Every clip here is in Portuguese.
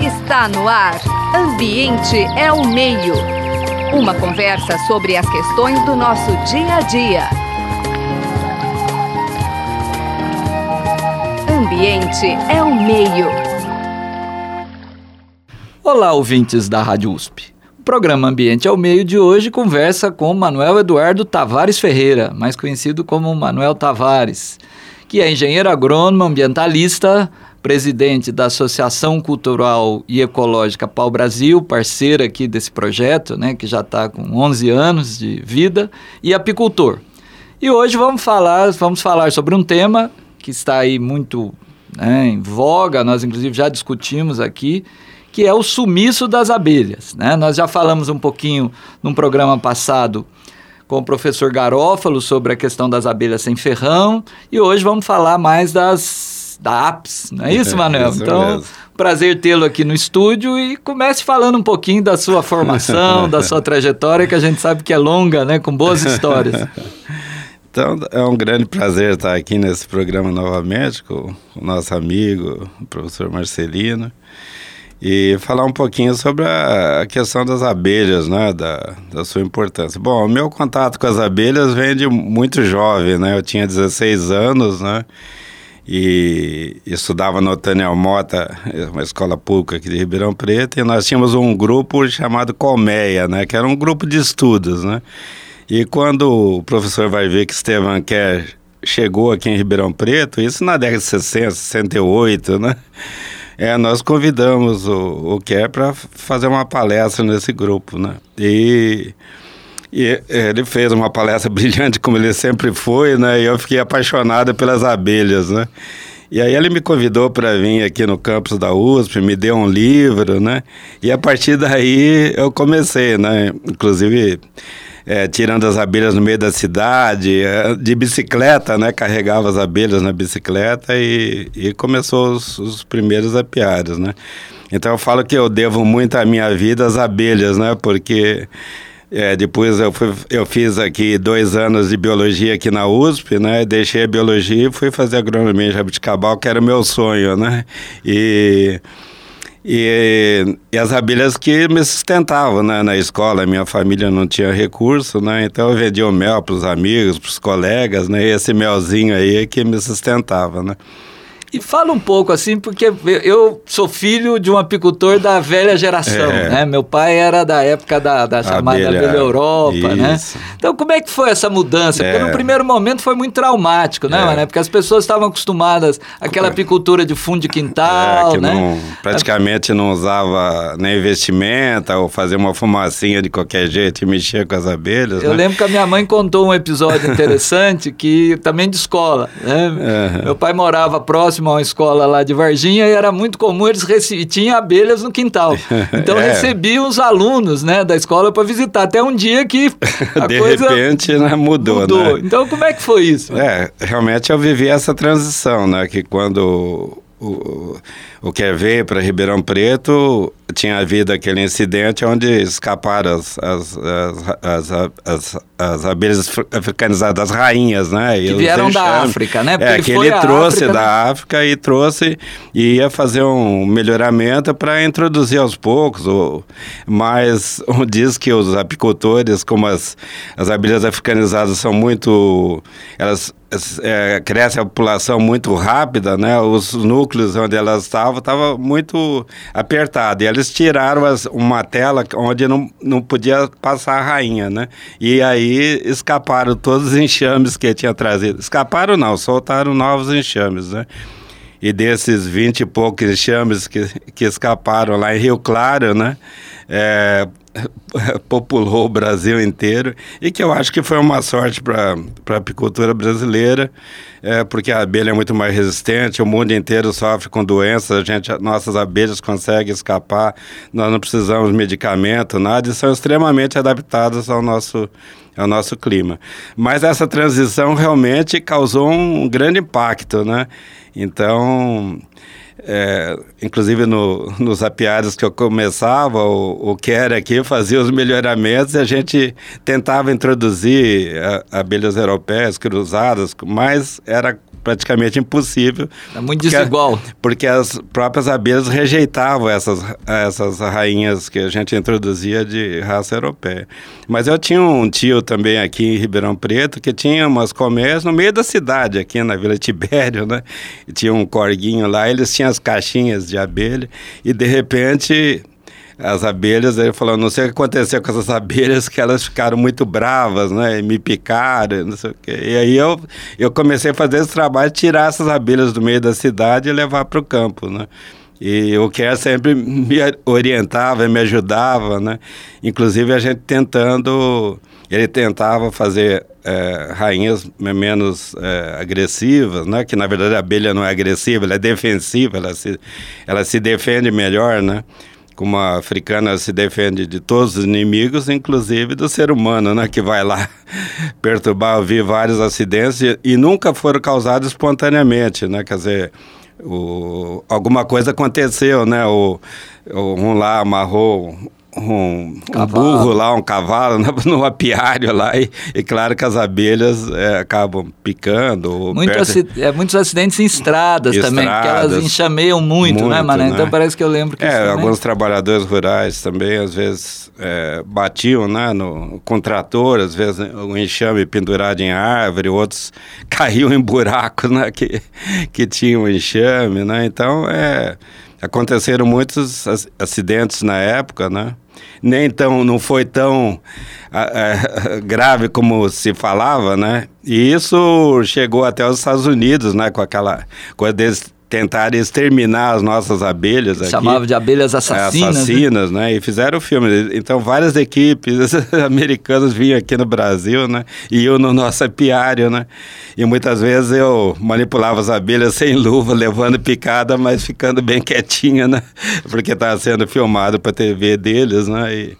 Está no ar. Ambiente é o meio. Uma conversa sobre as questões do nosso dia a dia. Ambiente é o meio. Olá, ouvintes da Rádio USP. O programa Ambiente ao Meio de hoje conversa com Manuel Eduardo Tavares Ferreira, mais conhecido como Manuel Tavares, que é engenheiro agrônomo, ambientalista, presidente da Associação Cultural e Ecológica Pau Brasil, parceira aqui desse projeto, né, que já está com 11 anos de vida, e apicultor. E hoje vamos falar, vamos falar sobre um tema que está aí muito né, em voga, nós inclusive já discutimos aqui, que é o sumiço das abelhas. Né? Nós já falamos um pouquinho num programa passado com o professor Garófalo sobre a questão das abelhas sem ferrão e hoje vamos falar mais das da APS, não é isso, Manuel? isso então, mesmo. prazer tê-lo aqui no estúdio e comece falando um pouquinho da sua formação, da sua trajetória, que a gente sabe que é longa, né, com boas histórias. Então, é um grande prazer estar aqui nesse programa novamente com o nosso amigo, o professor Marcelino, e falar um pouquinho sobre a questão das abelhas, né, da, da sua importância. Bom, o meu contato com as abelhas vem de muito jovem, né, eu tinha 16 anos, né, e estudava no Tânia Mota, uma escola pública aqui de Ribeirão Preto, e nós tínhamos um grupo chamado Colmeia, né, que era um grupo de estudos, né, e quando o professor vai ver que Estevam Kerr chegou aqui em Ribeirão Preto, isso na década de 60, 68, né, é, nós convidamos o, o Kerr para fazer uma palestra nesse grupo, né, e... E ele fez uma palestra brilhante, como ele sempre foi, né? E eu fiquei apaixonado pelas abelhas, né? E aí ele me convidou para vir aqui no campus da USP, me deu um livro, né? E a partir daí eu comecei, né? Inclusive é, tirando as abelhas no meio da cidade, é, de bicicleta, né? Carregava as abelhas na bicicleta e, e começou os, os primeiros apiários, né? Então eu falo que eu devo muito a minha vida às abelhas, né? Porque é, depois eu, fui, eu fiz aqui dois anos de biologia aqui na USP, né? Deixei a biologia e fui fazer agronomia em Jabuticabal, que era o meu sonho, né? E, e, e as abelhas que me sustentavam né, na escola, minha família não tinha recurso, né? Então eu vendia o mel para os amigos, para os colegas, né? E esse melzinho aí é que me sustentava, né? E fala um pouco assim, porque eu sou filho de um apicultor da velha geração, É. né? Meu pai era da época da, da chamada Abelha, abelha, Europa, né? isso. Então como é que foi essa mudança? Porque É. no primeiro momento foi muito traumático, né, É. Mané? Porque as pessoas estavam acostumadas àquela apicultura de fundo de quintal, É, né? não, praticamente não usava nem vestimenta ou fazer uma fumacinha de qualquer jeito e mexer com as abelhas. Eu né? lembro que a minha mãe contou um episódio interessante que também de escola, né? Meu pai morava próximo a uma escola lá de Varginha e era muito comum eles rece... tinham abelhas no quintal. Então É. recebiam os alunos, né, da escola para visitar até um dia que a de coisa repente né, mudou, mudou. né? Então como é que foi isso? É, realmente eu vivi essa transição, né? Que quando o, o que veio para Ribeirão Preto tinha havido aquele incidente onde escaparam as, as, as, as, as, as abelhas fr- africanizadas, as rainhas, né? E Que vieram da. África, né? Porque É, que ele trouxe África, da né? África e trouxe e ia fazer um melhoramento para introduzir aos poucos. O, mas um diz que os apicultores, como as, as abelhas africanizadas são muito. Elas é, cresce a população muito rápida, né? Os núcleos onde elas estavam estavam muito apertados. E eles tiraram as- uma tela onde não, não podia passar a rainha, né? E aí escaparam todos os enxames que tinha trazido. Escaparam não, soltaram novos enxames, né? E desses 20 e poucos enxames que, que escaparam lá em Rio Claro, né? É, populou o Brasil inteiro e que eu acho que foi uma sorte para a apicultura brasileira, é, porque a abelha é muito mais resistente, o mundo inteiro sofre com doenças, a gente, nossas abelhas conseguem escapar, nós não precisamos de medicamento, nada, e são extremamente adaptadas ao nosso, ao nosso clima. Mas essa transição realmente causou um grande impacto, né? Então, é, inclusive no, nos apiários que eu começava, o, o Kerr aqui fazia os melhoramentos e a gente tentava introduzir a, abelhas europeias cruzadas, mas era praticamente impossível. É muito desigual. Porque, porque as próprias abelhas rejeitavam essas, essas rainhas que a gente introduzia de raça europeia. Mas eu tinha um tio também aqui em Ribeirão Preto que tinha umas colmeias no meio da cidade, aqui na Vila Tibério, né? E tinha um corguinho lá, eles tinham as caixinhas de abelha e de repente as abelhas, ele falou, não sei o que aconteceu com essas abelhas, que elas ficaram muito bravas, né, e me picaram, não sei o quê. E aí eu, eu comecei a fazer esse trabalho, tirar essas abelhas do meio da cidade e levar para o campo, né. E o Kerr sempre me orientava, me ajudava, né? Inclusive a gente tentando, ele tentava fazer é, rainhas menos é, agressivas, né? Que na verdade a abelha não é agressiva, ela é defensiva, ela se, ela se defende melhor, né? Como a africana se defende de todos os inimigos, inclusive do ser humano, né, que vai lá perturbar, ouvir vários acidentes e, e nunca foram causados espontaneamente, né, quer dizer, o, alguma coisa aconteceu, né, o, o um lá amarrou um, um, burro lá, um cavalo no, no apiário lá e, e, claro que as abelhas é, acabam picando. Muito é, muitos acidentes em estradas, estradas também, porque elas enxameiam muito, muito né, Mané? Né? Então parece que eu lembro que É, alguns trabalhadores rurais também às vezes é, batiam né, no, com trator, às vezes o enxame pendurado em árvore, outros caíam em buracos né, que, que tinham enxame, né? Então é aconteceram muitos acidentes na época, né? Nem tão, não foi tão grave como se falava, né? E isso chegou até os Estados Unidos, né? Com aquela coisa deles tentar exterminar as nossas abelhas aqui. Chamava de abelhas assassinas. É, assassinas, né? né? E fizeram o filme. Então, várias equipes americanas vinham aqui no Brasil, né? E eu no nosso apiário, né? E muitas vezes eu manipulava as abelhas sem luva, levando picada, mas ficando bem quietinha, né? Porque estava sendo filmado para a TV deles, né? E,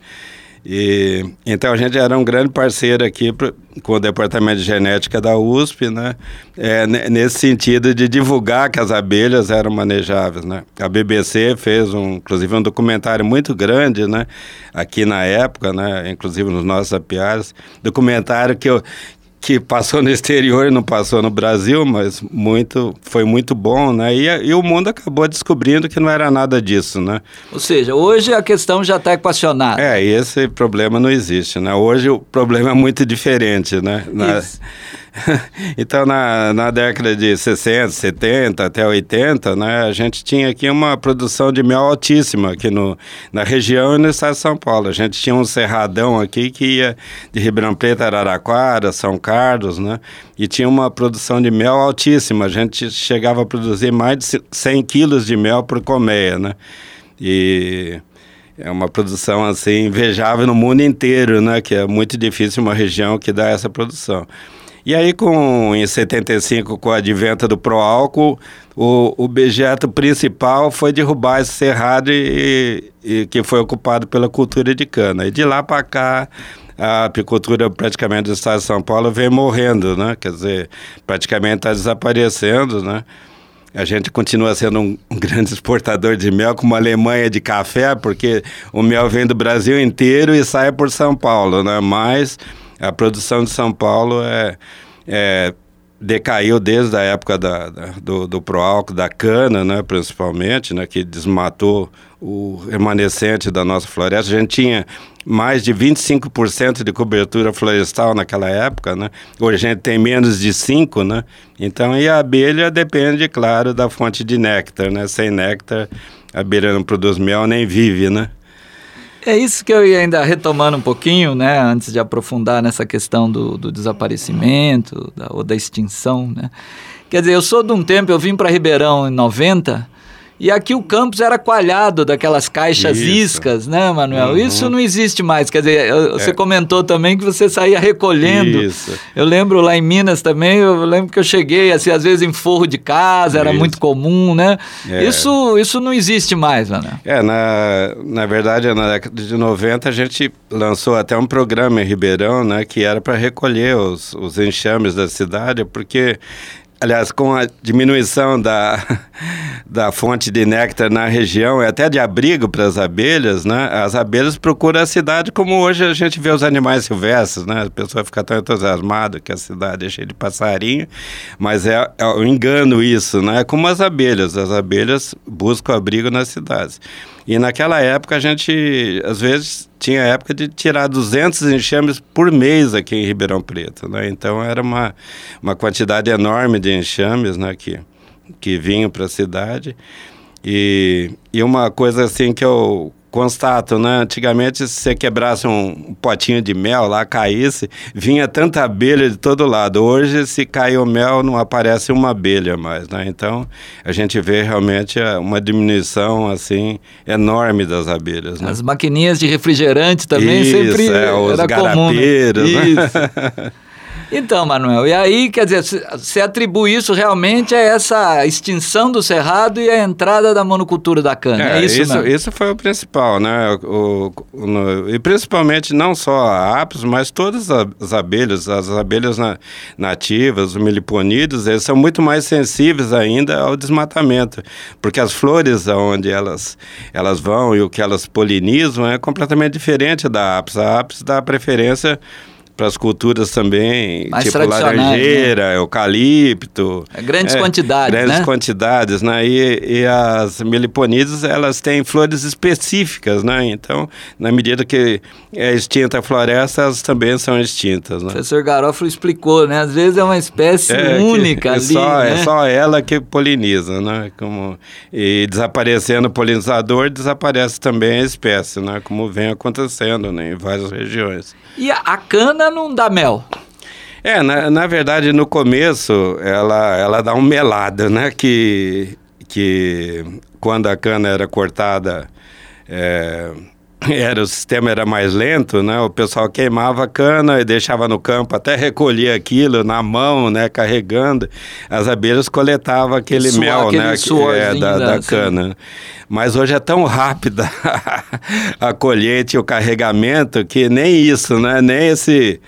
e, então a gente era um grande parceiro aqui pro, com o Departamento de Genética da USP, né? É, nesse sentido de divulgar que as abelhas eram manejáveis, né? A BBC fez um, inclusive um documentário muito grande, né? Aqui na época, né? Inclusive nos nossos apiários, documentário que eu, que passou no exterior e não passou no Brasil, mas muito foi muito bom, né? E, e, o mundo acabou descobrindo que não era nada disso, né? Ou seja, hoje a questão já está equacionada. É, esse problema não existe, né? Hoje o problema é muito diferente, né? Na, então, na, na década de 60, 70 até 80, né, a gente tinha aqui uma produção de mel altíssima aqui no, na região e no estado de São Paulo. A gente tinha um cerradão aqui que ia de Ribeirão Preto, Araraquara, São Carlos, né, e tinha uma produção de mel altíssima. A gente chegava a produzir mais de 100 quilos de mel por colmeia, né, e é uma produção assim invejável no mundo inteiro, né? Que é muito difícil uma região que dá essa produção. E aí, com, em 75, com o advento do Proálcool, o, o objeto principal foi derrubar esse cerrado e, e, que foi ocupado pela cultura de cana. E de lá para cá, a apicultura praticamente do estado de São Paulo vem morrendo, né? Quer dizer, praticamente está desaparecendo, né? A gente continua sendo um, um, grande exportador de mel, como a Alemanha de café, porque o mel vem do Brasil inteiro e sai por São Paulo, né? Mas a produção de São Paulo é, é decaiu desde a época da, da, do, do proálcool, da cana, né, principalmente, né, que desmatou o remanescente da nossa floresta. A gente tinha mais de 25% de cobertura florestal naquela época, né? Hoje a gente tem menos de 5%, né? Então, e a abelha depende, claro, da fonte de néctar, né? Sem néctar, a abelha não produz mel nem vive, né? É isso que eu ia ainda retomando um pouquinho, né, antes de aprofundar nessa questão do, do desaparecimento da, ou da extinção, né. Quer dizer, eu sou de um tempo, eu vim para Ribeirão em 90, e aqui o campus era coalhado daquelas caixas Isso. iscas, né, Manuel? Uhum. Isso não existe mais. Quer dizer, você é. comentou também que você saía recolhendo. Isso. Eu lembro lá em Minas também, eu lembro que eu cheguei, assim, às vezes em forro de casa, era muito comum, né? É. Isso, isso não existe mais, Manuel. É, na, na verdade, na década de 90, a gente lançou até um programa em Ribeirão, né, que era para recolher os, os enxames da cidade, porque aliás, com a diminuição da, da fonte de néctar na região, até de abrigo para as abelhas, né? As abelhas procuram a cidade como hoje a gente vê os animais silvestres, né? A pessoa fica tão entusiasmada que a cidade é cheia de passarinho, mas é, é um engano isso, né? Como as abelhas, as abelhas buscam abrigo nas cidades. E naquela época a gente, às vezes, tinha época de tirar 200 enxames por mês aqui em Ribeirão Preto, né? Então era uma, uma quantidade enorme de enxames, né, que, que vinham para a cidade. E, e uma coisa assim que eu constato, né? Antigamente, se você quebrasse um potinho de mel lá, caísse, vinha tanta abelha de todo lado. Hoje, se cair o mel, não aparece uma abelha mais, né? Então, a gente vê realmente é, uma diminuição, assim, enorme das abelhas, né? As maquininhas de refrigerante também Isso, sempre é, os era comum. Né? Né? Isso. Então, Manuel, e aí, quer dizer, você atribui isso realmente a essa extinção do cerrado e a entrada da monocultura da cana, é, é isso, isso, isso foi o principal, né? O, o, no, e principalmente não só a apis, mas todas as abelhas, as abelhas na, nativas, os meliponídeos, eles são muito mais sensíveis ainda ao desmatamento, porque as flores aonde elas, elas vão e o que elas polinizam é completamente diferente da apis. A apis dá preferência para as culturas também, Mais tipo laranjeira, né? eucalipto. É, grandes é, quantidades, grandes né? quantidades, né? E, e as meliponídeas, elas têm flores específicas, né? Então, na medida que é extinta a floresta, elas também são extintas, né? O professor Garófalo explicou, né? Às vezes é uma espécie é, única é ali, só, né? É só ela que poliniza, né? Como, e desaparecendo o polinizador, desaparece também a espécie, né? Como vem acontecendo né? em várias regiões. E a, a não dá mel? É, na, na verdade, no começo, ela, ela dá um melado, né? Que, que quando a cana era cortada, é, era, o sistema era mais lento, né? O pessoal queimava a cana e deixava no campo até recolher aquilo na mão, né? Carregando. As abelhas coletavam aquele Suor, mel, aquele né? É, da, da assim. cana. Mas hoje é tão rápida a colheita e o carregamento que nem isso, né? Nem esse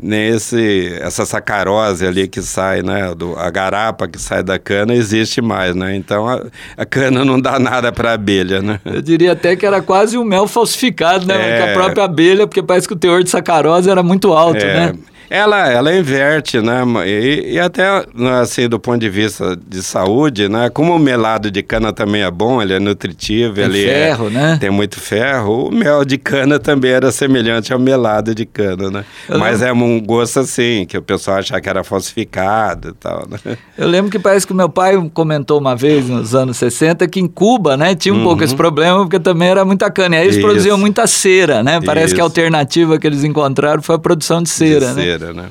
nem esse, essa sacarose ali que sai, né, do, a garapa que sai da cana existe mais, né? Então a, a cana não dá nada para a abelha, né? Eu diria até que era quase um mel falsificado, né? É... a própria abelha, porque parece que o teor de sacarose era muito alto, é... né? Ela, ela inverte, né? E, e, até, assim, do ponto de vista de saúde, né? Como o melado de cana também é bom, ele é nutritivo, tem ele é ferro, é, né? tem muito ferro. O mel de cana também era semelhante ao melado de cana, né? Eu Mas lembro... é um gosto assim, que o pessoal achava que era falsificado e tal, né? Eu lembro que parece que meu pai comentou uma vez, nos anos 60, que em Cuba, né, tinha um uhum. pouco esse problema, porque também era muita cana. E aí eles Isso. produziam muita cera, né? Parece Isso. que a alternativa que eles encontraram foi a produção de cera, de né? Cera né?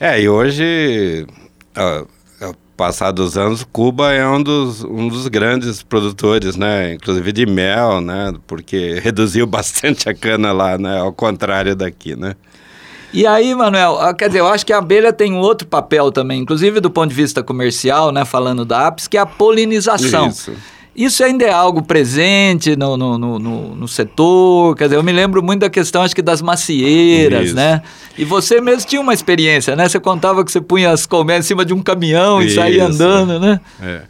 É, e hoje, ó, passar dos anos, Cuba é um dos, um dos grandes produtores, né? Inclusive de mel, né? Porque reduziu bastante a cana lá, né? Ao contrário daqui, né? E aí, Manuel, quer dizer, eu acho que a abelha tem um outro papel também, inclusive do ponto de vista comercial, né? Falando da apis, que é a polinização. Isso. Isso ainda é algo presente no, no, no, no, setor? Quer dizer, eu me lembro muito da questão, acho que das macieiras, Isso. né? E você mesmo tinha uma experiência, né? Você contava que você punha as colmeias em cima de um caminhão Isso. e saía andando, né? É.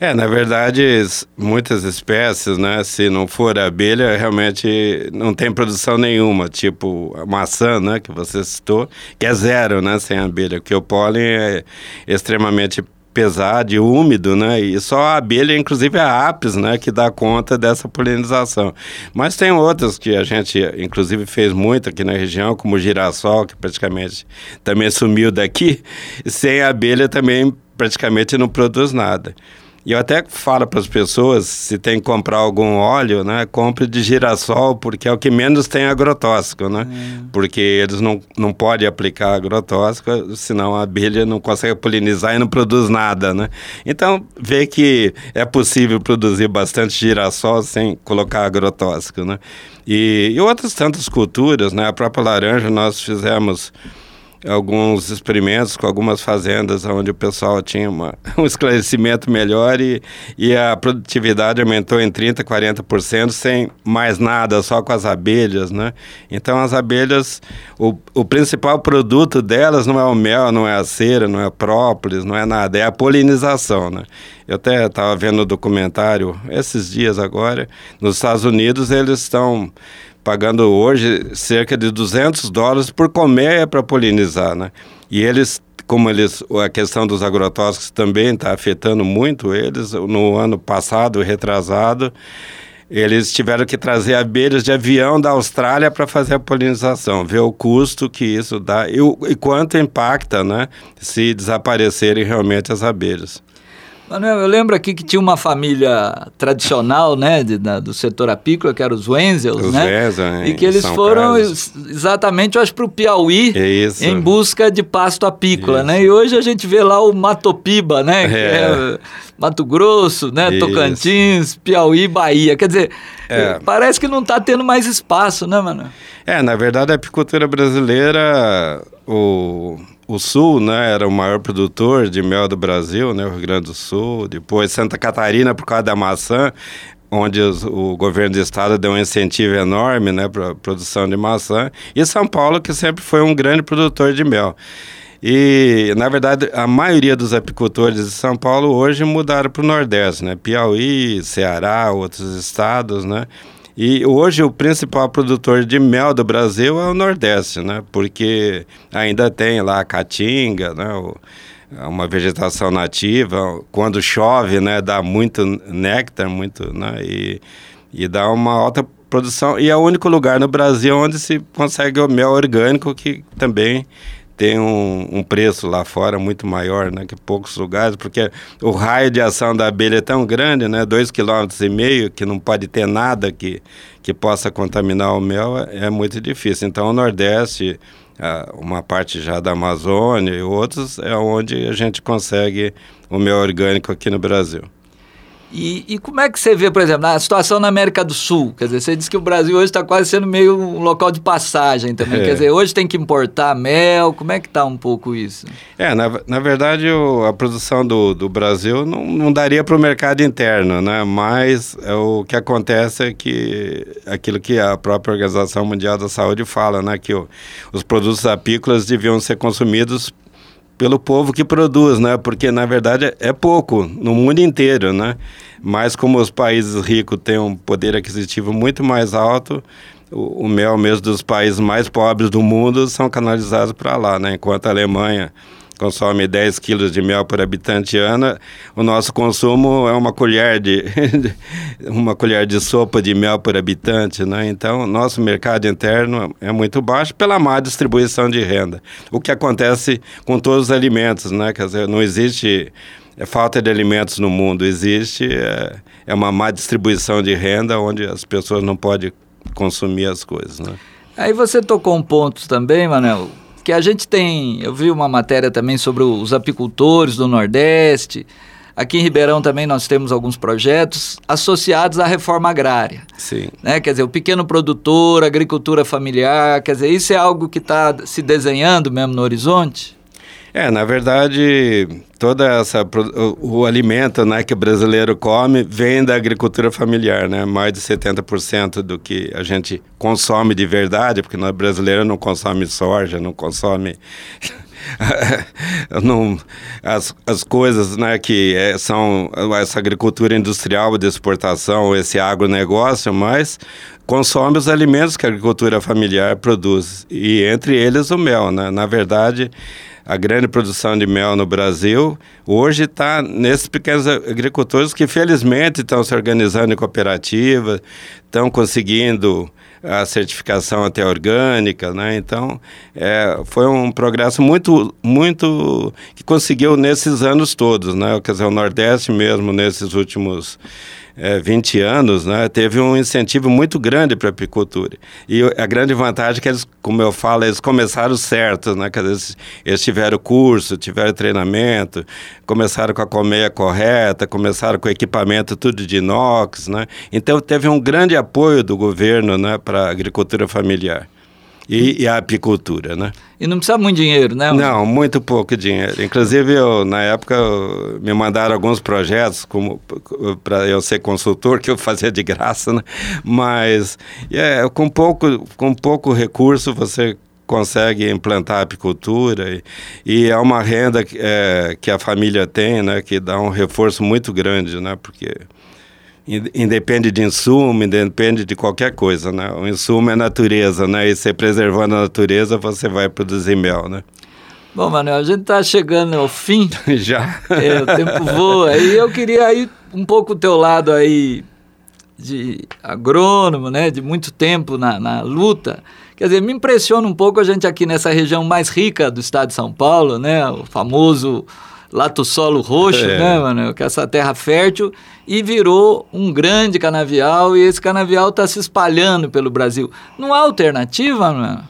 é, na verdade, muitas espécies, né? Se não for abelha, realmente não tem produção nenhuma. Tipo a maçã, né? Que você citou, que é zero, né? Sem abelha, porque o pólen é extremamente pesado e úmido, né? E só a abelha, inclusive a apis, né, que dá conta dessa polinização. Mas tem outras que a gente, inclusive, fez muito aqui na região, como o girassol, que praticamente também sumiu daqui. Sem abelha também praticamente não produz nada. E eu até falo para as pessoas, se tem que comprar algum óleo, né, compre de girassol, porque é o que menos tem agrotóxico, né? É. Porque eles não, não podem aplicar agrotóxico, senão a abelha não consegue polinizar e não produz nada, né? Então, vê que é possível produzir bastante girassol sem colocar agrotóxico, né? E, e outras tantas culturas, né? A própria laranja nós fizemos alguns experimentos com algumas fazendas onde o pessoal tinha uma, um esclarecimento melhor e, e a produtividade aumentou em 30%, 40% sem mais nada, só com as abelhas, né? Então as abelhas, o, o principal produto delas não é o mel, não é a cera, não é a própolis, não é nada, é a polinização, né? Eu até estava vendo o documentário esses dias agora, nos Estados Unidos eles estão pagando hoje cerca de 200 dólares por colmeia para polinizar, né? E eles, como eles, a questão dos agrotóxicos também está afetando muito eles, no ano passado, retrasado, eles tiveram que trazer abelhas de avião da Austrália para fazer a polinização, ver o custo que isso dá e, e quanto impacta, né, se desaparecerem realmente as abelhas. Manuel, eu lembro aqui que tinha uma família tradicional, né, de, da, do setor apícola, que eram os Wenzels, os né? Wenzels, e que eles São foram Carlos. exatamente, eu acho, para o Piauí, Isso. em busca de pasto apícola, Isso. né? E hoje a gente vê lá o Matopiba, né? Que É. é Mato Grosso, né? Isso. Tocantins, Piauí, Bahia. Quer dizer, É. parece que não está tendo mais espaço, né, Manuel? É, na verdade, a apicultura brasileira, o, o Sul, né, era o maior produtor de mel do Brasil, né, o Rio Grande do Sul. Depois Santa Catarina, por causa da maçã, onde os- o governo do estado deu um incentivo enorme, né, para produção de maçã. E São Paulo, que sempre foi um grande produtor de mel. E, na verdade, a maioria dos apicultores de São Paulo hoje mudaram para o Nordeste, né? Piauí, Ceará, outros estados, né? E hoje o principal produtor de mel do Brasil é o Nordeste, né? Porque ainda tem lá a caatinga, né? O- é uma vegetação nativa. Quando chove, né? Dá muito néctar, muito, né? E, e dá uma alta produção. E é o único lugar no Brasil onde se consegue o mel orgânico que também tem um, um preço lá fora muito maior né, que poucos lugares, porque o raio de ação da abelha é tão grande, né, dois quilômetros e meio, que não pode ter nada que, que possa contaminar o mel, é, é muito difícil. Então, o Nordeste, uma parte já da Amazônia e outros, é onde a gente consegue o mel orgânico aqui no Brasil. E, e como é que você vê, por exemplo, a situação na América do Sul? Quer dizer, você disse que o Brasil hoje está quase sendo meio um local de passagem também. É. Quer dizer, hoje tem que importar mel. Como é que está um pouco isso? É, na, na verdade, o- a produção do, do Brasil não, não daria para o mercado interno, né? Mas é, o que acontece é que aquilo que a própria Organização Mundial da Saúde fala, né? Que o- os produtos apícolas deviam ser consumidos pelo povo que produz, né? Porque na verdade é pouco no mundo inteiro, né? Mas como os países ricos têm um poder aquisitivo muito mais alto, o, o mel mesmo dos países mais pobres do mundo são canalizados para lá, né? Enquanto a Alemanha consome 10 quilos de mel por habitante ano, o nosso consumo é uma colher de uma colher de sopa de mel por habitante, né? Então, nosso mercado interno é muito baixo pela má distribuição de renda. O que acontece com todos os alimentos, né? Quer dizer, não existe é, falta de alimentos no mundo, existe é, é uma má distribuição de renda onde as pessoas não podem consumir as coisas, né? Aí você tocou um ponto também, Manel, que a gente tem. Eu vi uma matéria também sobre os apicultores do Nordeste. Aqui em Ribeirão também nós temos alguns projetos associados à reforma agrária. Sim. Né? Quer dizer, o pequeno produtor, agricultura familiar, quer dizer, isso é algo que está se desenhando mesmo no horizonte? É, na verdade, toda essa o, o alimento, né, que o brasileiro come vem da agricultura familiar, né? Mais de 70% do que a gente consome de verdade, porque nós brasileiros não consome soja, não consome não, as, as coisas né, que é, são essa agricultura industrial de exportação, esse agronegócio, mas consome os alimentos que a agricultura familiar produz, e entre eles o mel. Né? Na verdade, a grande produção de mel no Brasil hoje está nesses pequenos agricultores que felizmente estão se organizando em cooperativa, estão conseguindo a certificação até orgânica, né? Então, é, foi um progresso muito, muito que conseguiu nesses anos todos, né? Quer dizer, o Nordeste mesmo nesses últimos é, 20 anos, né, teve um incentivo muito grande para a apicultura. E a grande vantagem é que eles, como eu falo, eles começaram certos, né, que eles, eles tiveram curso, tiveram treinamento, começaram com a colmeia correta, começaram com equipamento tudo de inox, né, então teve um grande apoio do governo, né, para a agricultura familiar. E, e, a apicultura, né? E não precisa muito dinheiro, né? Não, muito pouco dinheiro. Inclusive, eu, na época, eu, me mandaram alguns projetos como para eu ser consultor, que eu fazia de graça, né? Mas é, com, pouco, com pouco recurso você consegue implantar a apicultura e, e é uma renda é, que a família tem, né? Que dá um reforço muito grande, né? Porque independe de insumo, independe de qualquer coisa, né? O insumo é natureza, né? E você preservando a natureza, você vai produzir mel, né? Bom, Manuel, a gente está chegando ao fim. Já. É, o tempo voa. E eu queria ir um pouco o teu lado aí de agrônomo, né? De muito tempo na, na luta. Quer dizer, me impressiona um pouco a gente aqui nessa região mais rica do estado de São Paulo, né? O famoso Lato Solo Roxo, é. né, mano? Que é essa terra fértil e virou um grande canavial e esse canavial está se espalhando pelo Brasil. Não há alternativa, mano?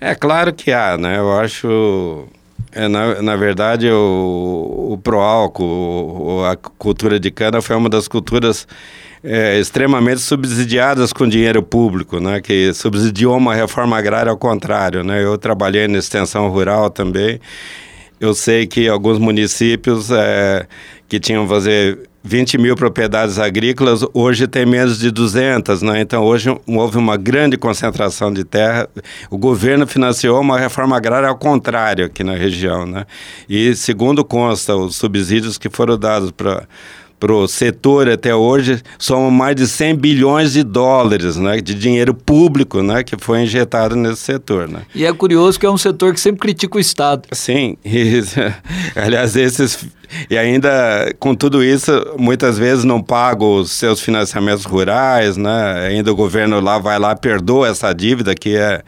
É claro que há, né? Eu acho. É, na, na verdade, o, o proálcool, a cultura de cana foi uma das culturas é, extremamente subsidiadas com dinheiro público, né? Que subsidiou uma reforma agrária ao contrário, né? Eu trabalhei na extensão rural também eu sei que alguns municípios é, que tinham fazer 20 mil propriedades agrícolas, hoje tem menos de 200, né? Então, hoje houve uma grande concentração de terra. O governo financiou uma reforma agrária ao contrário aqui na região, né? E, segundo consta, os subsídios que foram dados para para o setor até hoje são mais de 100 bilhões de dólares né, de dinheiro público né, que foi injetado nesse setor. Né. E é curioso que é um setor que sempre critica o Estado. Sim, e, aliás, esses e ainda, com tudo isso, muitas vezes não paga os seus financiamentos rurais, né? Ainda o governo lá vai lá, perdoa essa dívida que é,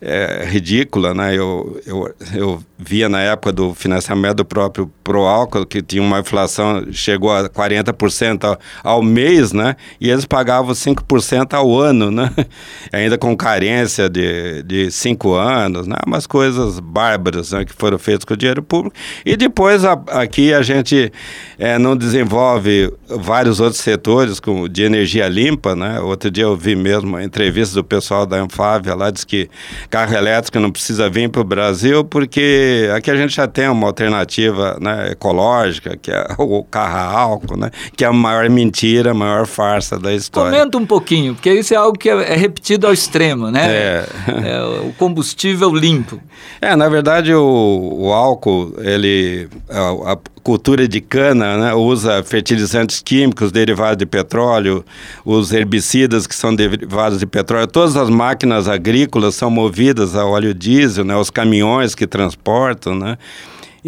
é ridícula, né? Eu, eu, eu via na época do financiamento do próprio Proálcool, que tinha uma inflação, chegou a 40% ao, ao mês, né? E eles pagavam 5% ao ano, né? Ainda com carência de, de cinco anos, né? Umas coisas bárbaras né? que foram feitas com o dinheiro público. E depois a, aqui a gente é, não desenvolve vários outros setores como de energia limpa, né? Outro dia eu vi mesmo uma entrevista do pessoal da Anfávia lá, diz que carro elétrico não precisa vir para o Brasil porque aqui a gente já tem uma alternativa né, ecológica, que é o carro a álcool, né? Que é a maior mentira, a maior farsa da história. Comenta um pouquinho, porque isso é algo que é, é repetido ao extremo, né? É. é o combustível limpo. É, na verdade o, o álcool, ele... A, a, cultura de cana né, usa fertilizantes químicos derivados de petróleo, os herbicidas que são derivados de petróleo. Todas as máquinas agrícolas são movidas a óleo diesel, né, os caminhões que transportam, né?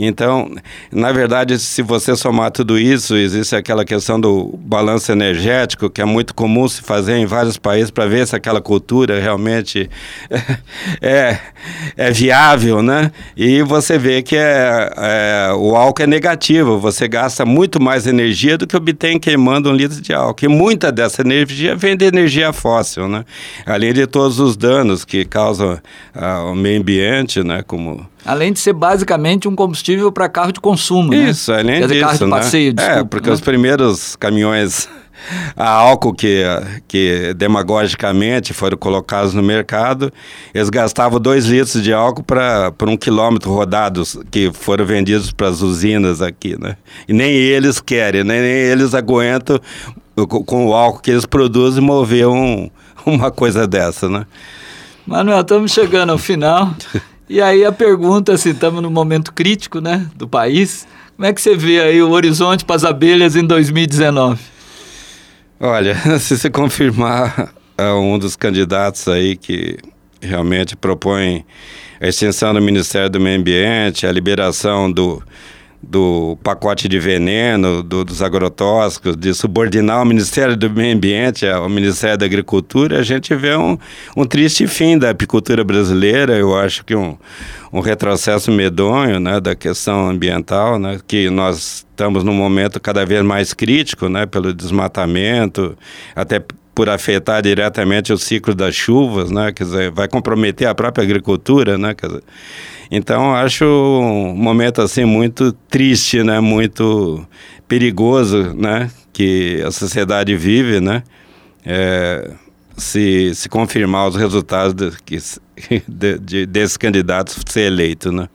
Então, na verdade, se você somar tudo isso, existe aquela questão do balanço energético, que é muito comum se fazer em vários países para ver se aquela cultura realmente é, é viável, né? E você vê que é, é, o álcool é negativo, você gasta muito mais energia do que obtém queimando um litro de álcool. E muita dessa energia vem de energia fóssil, né? Além de todos os danos que causam ah, ao meio ambiente, né? Como Além de ser basicamente um combustível para carro de consumo, né? Isso, né? além Quer dizer, carro de né? passeio, desculpa, É, porque né? os primeiros caminhões a álcool que, que demagogicamente foram colocados no mercado, eles gastavam dois litros de álcool para um quilômetro rodados que foram vendidos para as usinas aqui, né? E nem eles querem, né? nem eles aguentam com o álcool que eles produzem mover um, uma coisa dessa, né? Manuel, estamos chegando ao final. E aí a pergunta, assim, estamos no momento crítico, né, do país. Como é que você vê aí o horizonte para as abelhas em 2019? Olha, se você confirmar é um dos candidatos aí que realmente propõe a extensão do Ministério do Meio Ambiente, a liberação do do pacote de veneno, do, dos agrotóxicos, de subordinar o Ministério do Meio Ambiente ao Ministério da Agricultura, a gente vê um, um triste fim da apicultura brasileira. Eu acho que um, um retrocesso medonho né, da questão ambiental, né, que nós estamos num momento cada vez mais crítico né, pelo desmatamento, até por afetar diretamente o ciclo das chuvas, né, quer dizer, vai comprometer a própria agricultura, né, quer dizer, então, acho um momento assim muito triste, né? Muito perigoso, né? Que a sociedade vive, né? É, se, se confirmar os resultados de, de, de, desses candidatos ser eleito, né?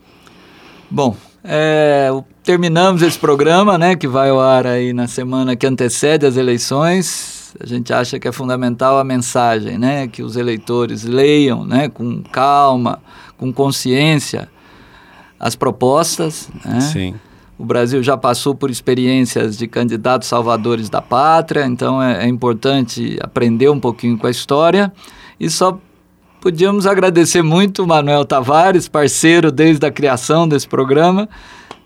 Bom, é, terminamos esse programa, né, que vai ao ar aí na semana que antecede as eleições. A gente acha que é fundamental a mensagem, né, que os eleitores leiam, né, com calma, com consciência as propostas. Né? Sim. O Brasil já passou por experiências de candidatos salvadores da pátria, então é, é importante aprender um pouquinho com a história e só podíamos agradecer muito o Manuel Tavares, parceiro desde a criação desse programa,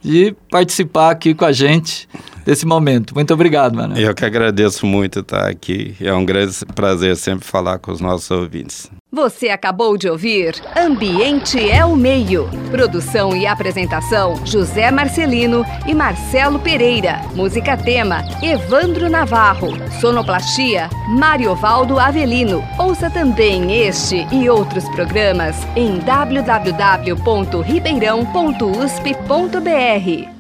de participar aqui com a gente desse momento. Muito obrigado, Manuel. Eu que agradeço muito estar aqui. É um grande prazer sempre falar com os nossos ouvintes. Você acabou de ouvir Ambiente é o Meio. Produção e apresentação: José Marcelino e Marcelo Pereira. Música tema: Evandro Navarro. Sonoplastia: Mário Valdo Avelino. Ouça também este e outros programas em www.ribeirão.usp.br.